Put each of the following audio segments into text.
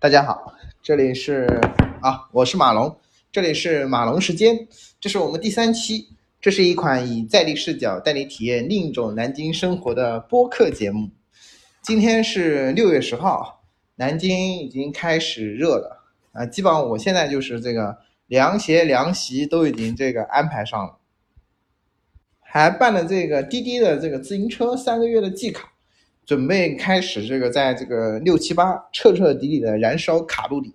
大家好，这里是啊，我是马龙，这里是马龙时间，这是我们第三期，这是一款以在地视角带你体验另一种南京生活的播客节目。今天是六月十号，南京已经开始热了啊，基本上我现在就是这个凉鞋凉席都已经这个安排上了，还办了这个滴滴的这个自行车三个月的季卡。准备开始这个，在这个六七八彻彻底底的燃烧卡路里，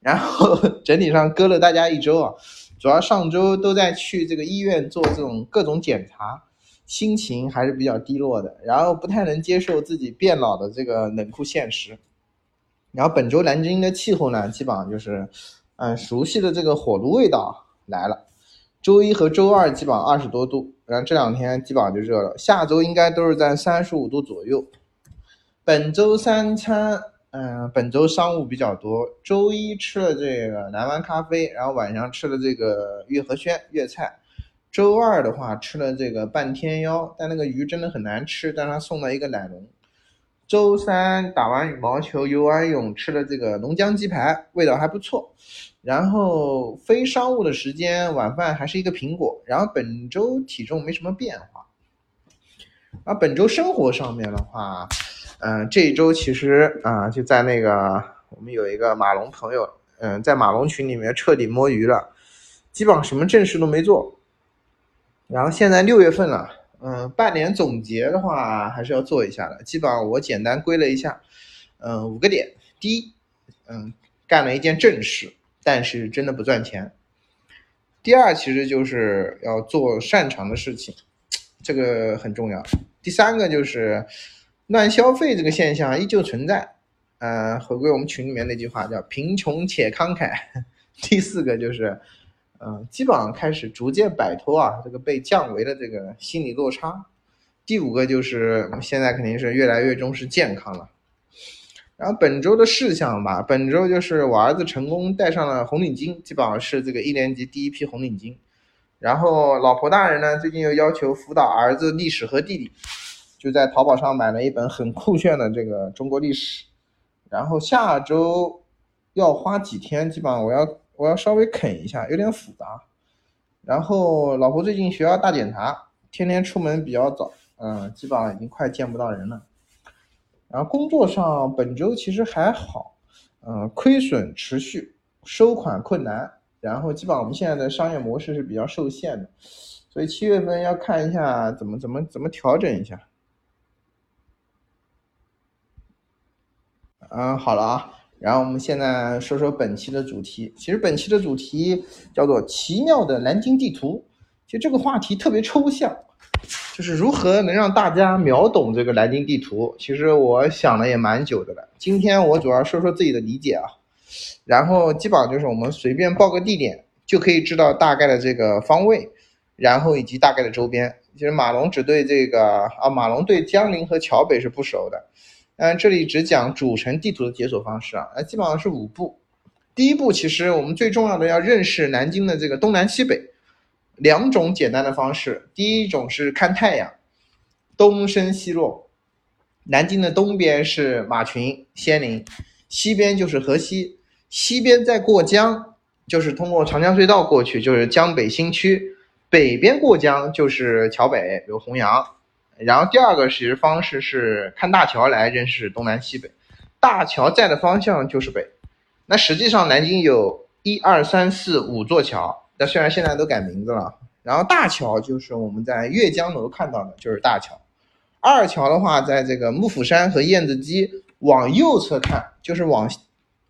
然后 整体上割了大家一周啊，主要上周都在去这个医院做这种各种检查，心情还是比较低落的，然后不太能接受自己变老的这个冷酷现实。然后本周南京的气候呢，基本上就是，嗯，熟悉的这个火炉味道来了。周一和周二基本上二十多度，然后这两天基本上就热了。下周应该都是在三十五度左右。本周三餐，嗯，本周商务比较多。周一吃了这个南湾咖啡，然后晚上吃了这个月和轩粤菜。周二的话吃了这个半天妖，但那个鱼真的很难吃，但他送了一个奶龙。周三打完羽毛球、游完泳，吃了这个龙江鸡排，味道还不错。然后非商务的时间，晚饭还是一个苹果。然后本周体重没什么变化。而本周生活上面的话，嗯，这一周其实啊，就在那个我们有一个马龙朋友，嗯，在马龙群里面彻底摸鱼了，基本上什么正事都没做。然后现在六月份了。嗯，半年总结的话还是要做一下的。基本上我简单归了一下，嗯，五个点。第一，嗯，干了一件正事，但是真的不赚钱。第二，其实就是要做擅长的事情，这个很重要。第三个就是乱消费这个现象依旧存在。呃，回归我们群里面那句话叫“贫穷且慷慨”。第四个就是。嗯，基本上开始逐渐摆脱啊这个被降维的这个心理落差。第五个就是现在肯定是越来越重视健康了。然后本周的事项吧，本周就是我儿子成功戴上了红领巾，基本上是这个一年级第一批红领巾。然后老婆大人呢，最近又要求辅导儿子历史和地理，就在淘宝上买了一本很酷炫的这个中国历史。然后下周要花几天，基本上我要。我要稍微啃一下，有点复杂。然后老婆最近学校大检查，天天出门比较早，嗯，基本上已经快见不到人了。然后工作上本周其实还好，嗯，亏损持续，收款困难。然后基本上我们现在的商业模式是比较受限的，所以七月份要看一下怎么怎么怎么调整一下。嗯，好了啊。然后我们现在说说本期的主题。其实本期的主题叫做“奇妙的南京地图”。其实这个话题特别抽象，就是如何能让大家秒懂这个南京地图。其实我想了也蛮久的了。今天我主要说说自己的理解啊，然后基本上就是我们随便报个地点就可以知道大概的这个方位，然后以及大概的周边。其实马龙只对这个啊，马龙对江陵和桥北是不熟的。嗯，这里只讲主城地图的解锁方式啊，那基本上是五步。第一步，其实我们最重要的要认识南京的这个东南西北两种简单的方式。第一种是看太阳，东升西落。南京的东边是马群、仙林，西边就是河西，西边再过江就是通过长江隧道过去，就是江北新区。北边过江就是桥北，有洪阳。然后第二个其实方式是看大桥来认识东南西北，大桥在的方向就是北。那实际上南京有一二三四五座桥，但虽然现在都改名字了。然后大桥就是我们在阅江楼看到的，就是大桥。二桥的话，在这个幕府山和燕子矶往右侧看，就是往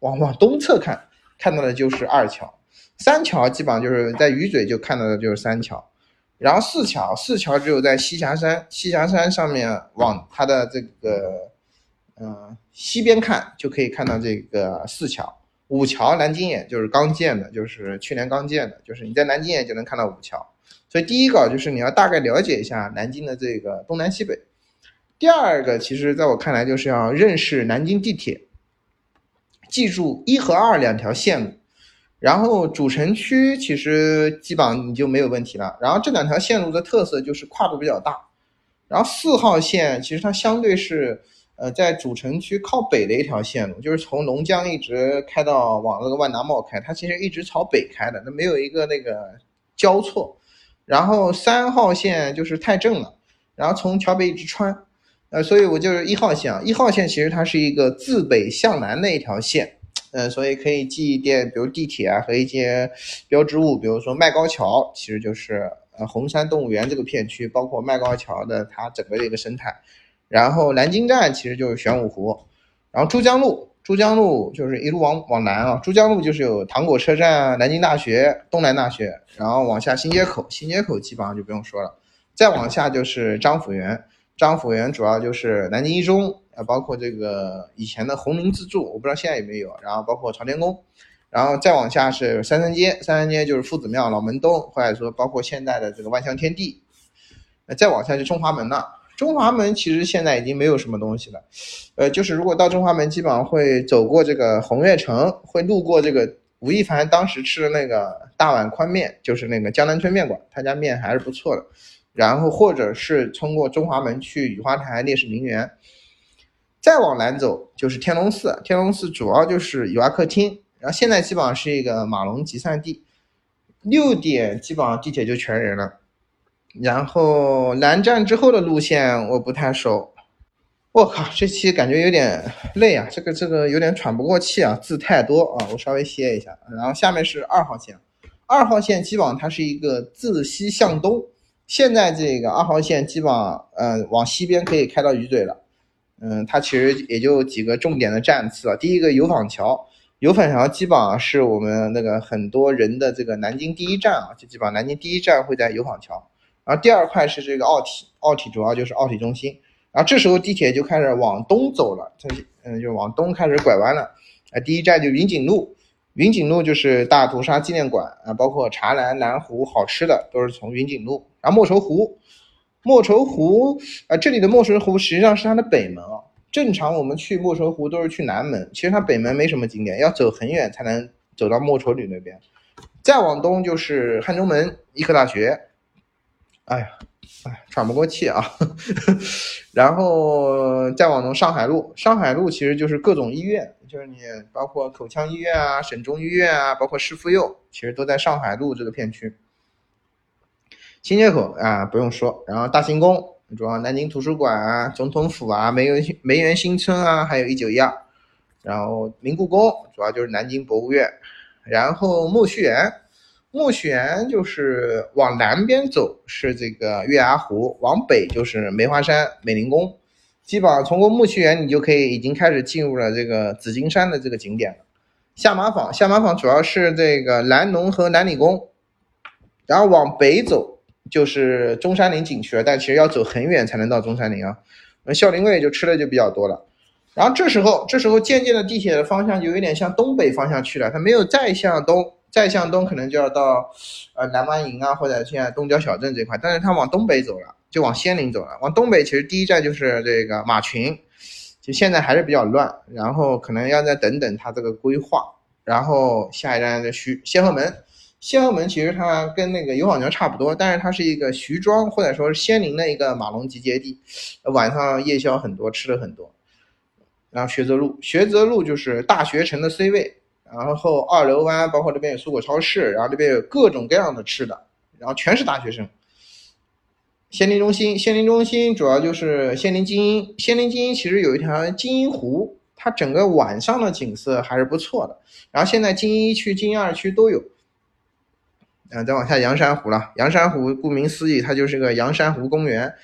往往东侧看，看到的就是二桥。三桥基本上就是在鱼嘴就看到的就是三桥。然后四桥，四桥只有在栖霞山，栖霞山上面往它的这个，嗯，西边看就可以看到这个四桥。五桥南京眼就是刚建的，就是去年刚建的，就是你在南京眼就能看到五桥。所以第一个就是你要大概了解一下南京的这个东南西北。第二个，其实在我看来就是要认识南京地铁，记住一和二两条线路。然后主城区其实基本上你就没有问题了。然后这两条线路的特色就是跨度比较大。然后四号线其实它相对是，呃，在主城区靠北的一条线路，就是从龙江一直开到往那个万达茂开，它其实一直朝北开的，那没有一个那个交错。然后三号线就是太正了，然后从桥北一直穿，呃，所以我就是一号线啊，一号线其实它是一个自北向南的一条线。嗯，所以可以记忆点，比如地铁啊和一些标志物，比如说麦高桥，其实就是呃红山动物园这个片区，包括麦高桥的它整个的一个生态。然后南京站其实就是玄武湖，然后珠江路，珠江路就是一路往往南啊，珠江路就是有糖果车站、南京大学、东南大学，然后往下新街口，新街口基本上就不用说了，再往下就是张府园，张府园主要就是南京一中。啊，包括这个以前的红林自助，我不知道现在有没有。然后包括朝天宫，然后再往下是三三街，三三街就是夫子庙、老门东，或者说包括现在的这个万象天地。再往下就中华门了。中华门其实现在已经没有什么东西了，呃，就是如果到中华门，基本上会走过这个红悦城，会路过这个吴亦凡当时吃的那个大碗宽面，就是那个江南春面馆，他家面还是不错的。然后或者是通过中华门去雨花台烈士陵园。再往南走就是天龙寺，天龙寺主要就是雨花客厅，然后现在基本上是一个马龙集散地。六点基本上地铁就全人了，然后南站之后的路线我不太熟。我靠，这期感觉有点累啊，这个这个有点喘不过气啊，字太多啊，我稍微歇一下。然后下面是二号线，二号线基本上它是一个自西向东，现在这个二号线基本上嗯往西边可以开到鱼嘴了。嗯，它其实也就几个重点的站次了。第一个油坊桥，油坊桥基本上是我们那个很多人的这个南京第一站啊，就基本上南京第一站会在油坊桥。然后第二块是这个奥体，奥体主要就是奥体中心。然后这时候地铁就开始往东走了，它嗯就往东开始拐弯了。啊，第一站就云锦路，云锦路就是大屠杀纪念馆啊，包括茶南南湖好吃的都是从云锦路。然后莫愁湖。莫愁湖啊，这里的莫愁湖实际上是它的北门啊。正常我们去莫愁湖都是去南门，其实它北门没什么景点，要走很远才能走到莫愁里那边。再往东就是汉中门医科大学。哎呀，哎，喘不过气啊。然后再往东上海路，上海路其实就是各种医院，就是你包括口腔医院啊、省中医院啊，包括市妇幼，其实都在上海路这个片区。新街口啊，不用说，然后大行宫，主要南京图书馆啊、总统府啊、梅园梅园新村啊，还有一九一二，然后明故宫，主要就是南京博物院，然后苜蓿园，苜蓿园就是往南边走是这个月牙湖，往北就是梅花山美龄宫，基本上从过苜蓿园，你就可以已经开始进入了这个紫金山的这个景点了。下马坊，下马坊主要是这个南农和南理工，然后往北走。就是中山陵景区了，但其实要走很远才能到中山陵啊。那孝陵卫就吃的就比较多了。然后这时候，这时候渐渐的地铁的方向就有点向东北方向去了，它没有再向东，再向东可能就要到呃南湾营啊，或者现在东郊小镇这块。但是它往东北走了，就往仙林走了。往东北其实第一站就是这个马群，就现在还是比较乱，然后可能要再等等它这个规划。然后下一站的徐仙鹤门。仙鹤门其实它跟那个油坊桥差不多，但是它是一个徐庄或者说是仙林的一个马龙集结地，晚上夜宵很多，吃的很多。然后学泽路，学泽路就是大学城的 C 位，然后二楼湾包括这边有蔬果超市，然后这边有各种各样的吃的，然后全是大学生。仙林中心，仙林中心主要就是仙林精英，仙林精英其实有一条精英湖，它整个晚上的景色还是不错的。然后现在精英一区、精英二区都有。啊，再往下阳山湖了。阳山湖顾名思义，它就是个阳山湖公园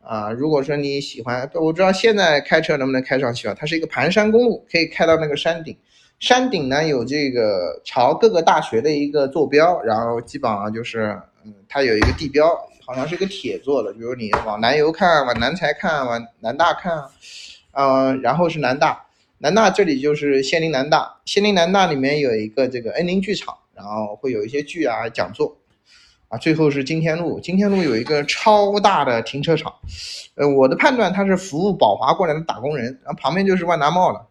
啊。如果说你喜欢，我不知道现在开车能不能开上去啊？它是一个盘山公路，可以开到那个山顶。山顶呢有这个朝各个大学的一个坐标，然后基本上就是，嗯，它有一个地标，好像是一个铁做的。比如你往南邮看，往南财看，往南大看，嗯，然后是南大，南大这里就是仙林南大，仙林南大里面有一个这个恩宁剧场。然后会有一些剧啊、讲座，啊，最后是金天路。金天路有一个超大的停车场，呃，我的判断他是服务宝华过来的打工人。然后旁边就是万达茂了。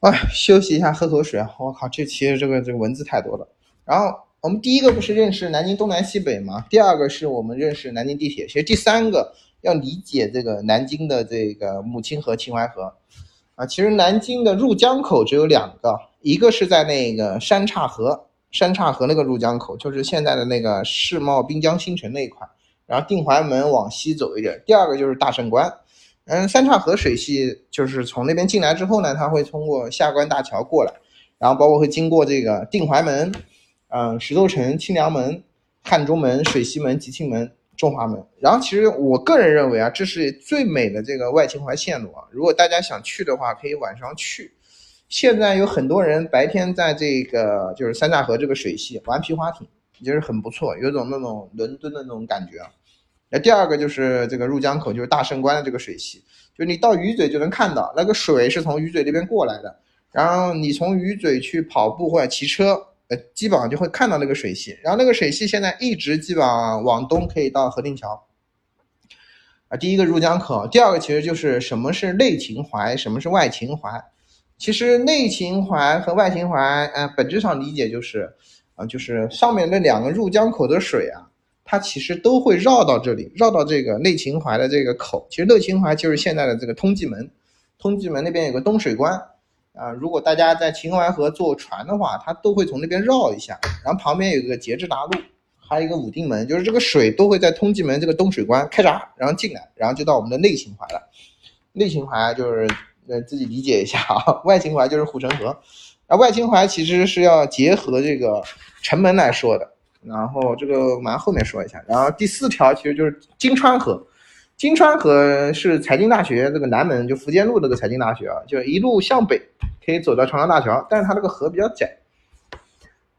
哎，休息一下，喝口水啊！我靠，这其实这个这个文字太多了。然后我们第一个不是认识南京东南西北吗？第二个是我们认识南京地铁。其实第三个要理解这个南京的这个母亲河秦淮河啊。其实南京的入江口只有两个，一个是在那个山岔河，山岔河那个入江口就是现在的那个世贸滨江新城那一块，然后定淮门往西走一点。第二个就是大胜关，嗯，三岔河水系就是从那边进来之后呢，它会通过下关大桥过来，然后包括会经过这个定淮门，嗯，石头城、清凉门。汉中门、水西门、吉庆门、中华门，然后其实我个人认为啊，这是最美的这个外秦淮线路啊。如果大家想去的话，可以晚上去。现在有很多人白天在这个就是三岔河这个水系玩皮划艇，就是很不错，有种那种伦敦的那种感觉啊。第二个就是这个入江口，就是大胜关的这个水系，就你到鱼嘴就能看到那个水是从鱼嘴那边过来的，然后你从鱼嘴去跑步或者骑车。呃，基本上就会看到那个水系，然后那个水系现在一直基本上往东可以到和定桥，啊，第一个入江口，第二个其实就是什么是内秦淮，什么是外秦淮。其实内秦淮和外秦淮，呃，本质上理解就是，啊，就是上面那两个入江口的水啊，它其实都会绕到这里，绕到这个内秦淮的这个口。其实内秦淮就是现在的这个通济门，通济门那边有个东水关。啊，如果大家在秦淮河坐船的话，它都会从那边绕一下，然后旁边有个节制大路，还有一个武定门，就是这个水都会在通济门这个东水关开闸，然后进来，然后就到我们的内秦淮了。内秦淮就是呃自己理解一下啊，外秦淮就是护城河。啊，外秦淮其实是要结合这个城门来说的，然后这个马上后面说一下。然后第四条其实就是金川河。金川河是财经大学这个南门，就福建路那个财经大学啊，就一路向北可以走到长江大桥，但是它这个河比较窄。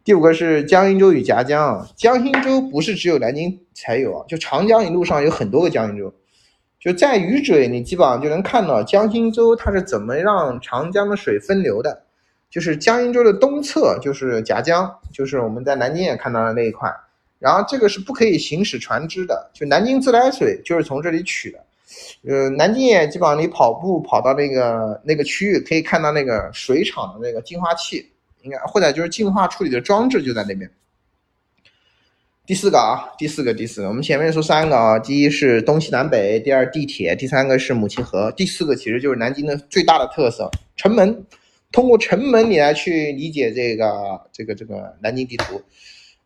第五个是江阴洲与夹江，江阴洲不是只有南京才有啊，就长江一路上有很多个江阴洲，就在鱼嘴你基本上就能看到江心洲它是怎么让长江的水分流的，就是江阴洲的东侧就是夹江，就是我们在南京也看到的那一块。然后这个是不可以行驶船只的，就南京自来水就是从这里取的，呃，南京也基本上你跑步跑到那个那个区域，可以看到那个水厂的那个净化器，应该或者就是净化处理的装置就在那边。第四个啊，第四个，第四个，我们前面说三个啊，第一是东西南北，第二地铁，第三个是母亲河，第四个其实就是南京的最大的特色城门，通过城门你来去理解这个这个这个南京地图。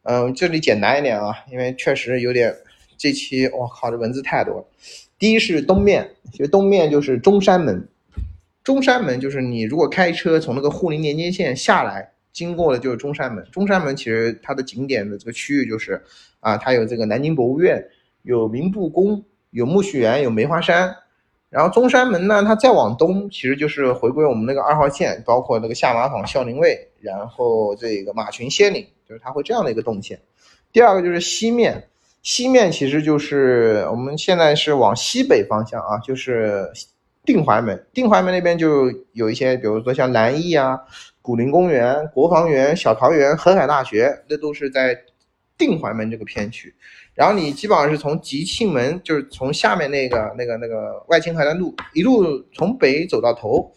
嗯，这里简单一点啊，因为确实有点，这期我靠，这文字太多了。第一是东面，其实东面就是中山门，中山门就是你如果开车从那个沪宁连接线下来，经过的就是中山门。中山门其实它的景点的这个区域就是啊，它有这个南京博物院，有明故宫，有苜蓿园，有梅花山。然后中山门呢，它再往东，其实就是回归我们那个二号线，包括那个下马坊、孝陵卫，然后这个马群仙岭。就是它会这样的一个动线，第二个就是西面，西面其实就是我们现在是往西北方向啊，就是定淮门，定淮门那边就有一些，比如说像南艺啊、古林公园、国防园、小桃园、河海大学，那都是在定淮门这个片区。然后你基本上是从吉庆门，就是从下面那个那个那个外青淮南路，一路从北走到头。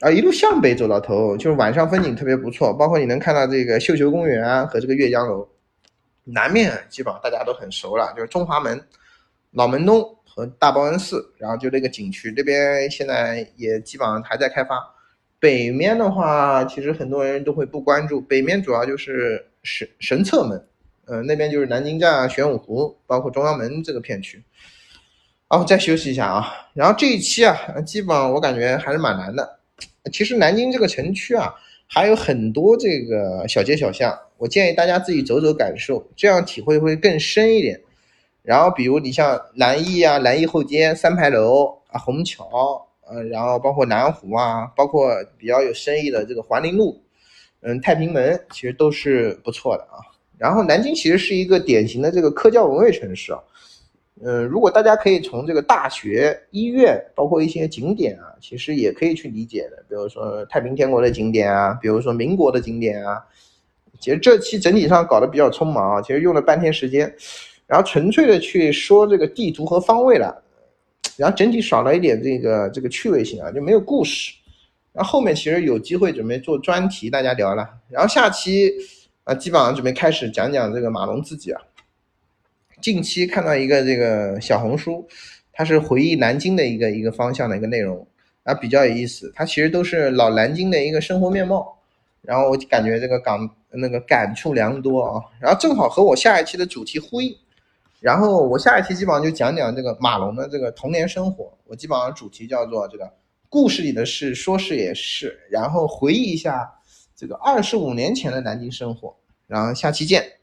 啊，一路向北走到头，就是晚上风景特别不错，包括你能看到这个绣球公园和这个阅江楼。南面基本上大家都很熟了，就是中华门、老门东和大报恩寺，然后就那个景区这边现在也基本上还在开发。北面的话，其实很多人都会不关注，北面主要就是神神策门，嗯，那边就是南京站、玄武湖，包括中央门这个片区。好，再休息一下啊，然后这一期啊，基本上我感觉还是蛮难的。其实南京这个城区啊，还有很多这个小街小巷，我建议大家自己走走感受，这样体会会更深一点。然后比如你像南艺啊、南艺后街、三牌楼啊、虹桥，呃，然后包括南湖啊，包括比较有生意的这个环林路，嗯，太平门，其实都是不错的啊。然后南京其实是一个典型的这个科教文卫城市啊。嗯，如果大家可以从这个大学、医院，包括一些景点啊，其实也可以去理解的。比如说太平天国的景点啊，比如说民国的景点啊。其实这期整体上搞得比较匆忙啊，其实用了半天时间，然后纯粹的去说这个地图和方位了，然后整体少了一点这个这个趣味性啊，就没有故事。然后后面其实有机会准备做专题，大家聊了。然后下期啊，基本上准备开始讲讲这个马龙自己啊。近期看到一个这个小红书，它是回忆南京的一个一个方向的一个内容，啊，比较有意思。它其实都是老南京的一个生活面貌，然后我感觉这个感那个感触良多啊。然后正好和我下一期的主题呼应，然后我下一期基本上就讲讲这个马龙的这个童年生活。我基本上主题叫做这个故事里的事，说是也是，然后回忆一下这个二十五年前的南京生活。然后下期见。